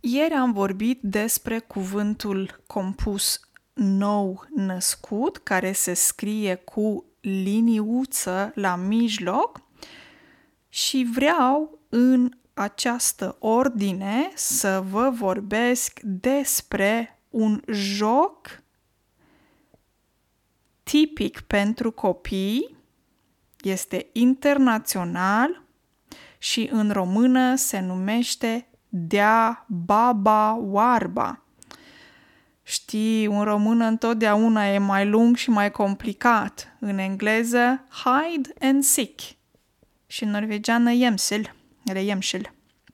Ieri am vorbit despre cuvântul compus nou născut, care se scrie cu liniuță la mijloc și vreau în această ordine să vă vorbesc despre un joc tipic pentru copii, este internațional și în română se numește Dea Baba Oarba. Știi, în română întotdeauna e mai lung și mai complicat. În engleză, hide and seek. Și în norvegiană, jemsel. Ele jemsel.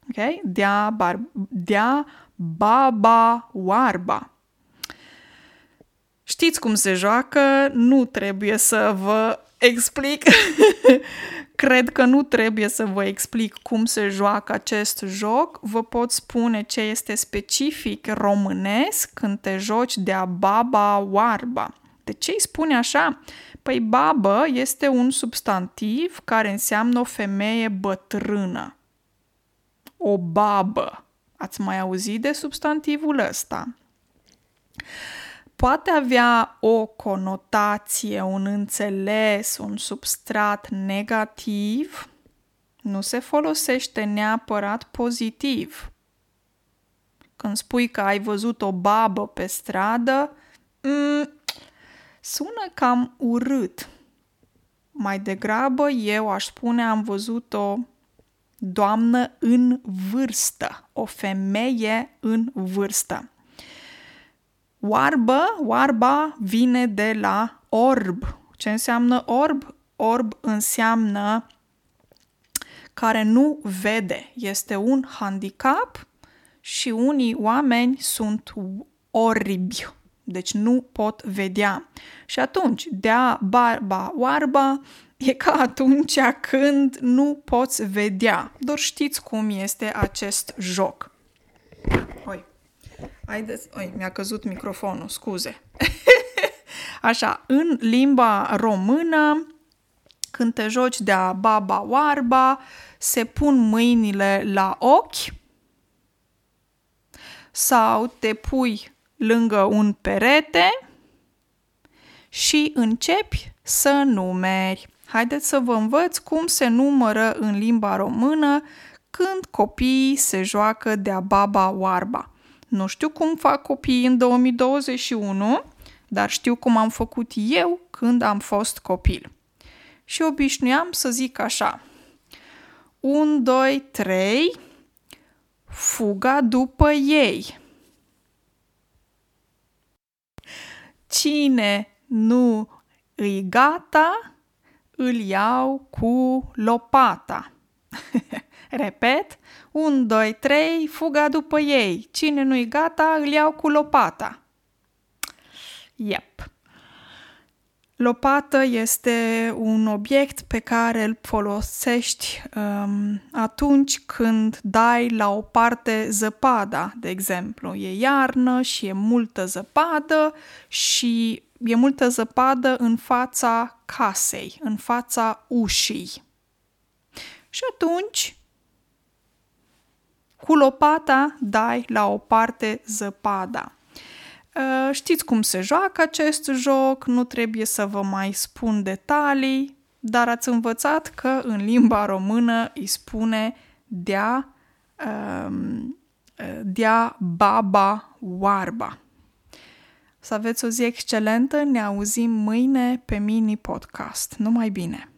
Ok? Dea, bar, dea baba oarba. Știți cum se joacă, nu trebuie să vă explic. Cred că nu trebuie să vă explic cum se joacă acest joc. Vă pot spune ce este specific românesc când te joci de-a baba oarba. De ce îi spune așa? Păi babă este un substantiv care înseamnă o femeie bătrână. O babă. Ați mai auzit de substantivul ăsta? Poate avea o conotație, un înțeles, un substrat negativ, nu se folosește neapărat pozitiv. Când spui că ai văzut o babă pe stradă, mm, sună cam urât. Mai degrabă eu aș spune am văzut o doamnă în vârstă, o femeie în vârstă. Oarbă, oarba vine de la orb. Ce înseamnă orb? Orb înseamnă care nu vede. Este un handicap și unii oameni sunt orbi, deci nu pot vedea. Și atunci, dea barba oarba e ca atunci când nu poți vedea. Doar știți cum este acest joc. Oi. Haideți, oi, mi-a căzut microfonul, scuze. Așa, în limba română, când te joci de-a baba oarba, se pun mâinile la ochi sau te pui lângă un perete și începi să numeri. Haideți să vă învăț cum se numără în limba română când copiii se joacă de-a baba oarba. Nu știu cum fac copiii în 2021, dar știu cum am făcut eu când am fost copil. Și obișnuiam să zic așa. 1, 2, 3, fuga după ei. Cine nu îi gata, îl iau cu lopata. Repet, 1, 2, 3, fuga după ei. Cine nu-i gata, îl iau cu lopata. Yep. Lopată este un obiect pe care îl folosești um, atunci când dai la o parte zăpada, de exemplu. E iarnă și e multă zăpadă și e multă zăpadă în fața casei, în fața ușii. Și atunci cu lopata dai la o parte zăpada. Uh, știți cum se joacă acest joc, nu trebuie să vă mai spun detalii, dar ați învățat că în limba română îi spune dea, um, dea baba oarba. Să aveți o zi excelentă, ne auzim mâine pe mini podcast. Numai bine!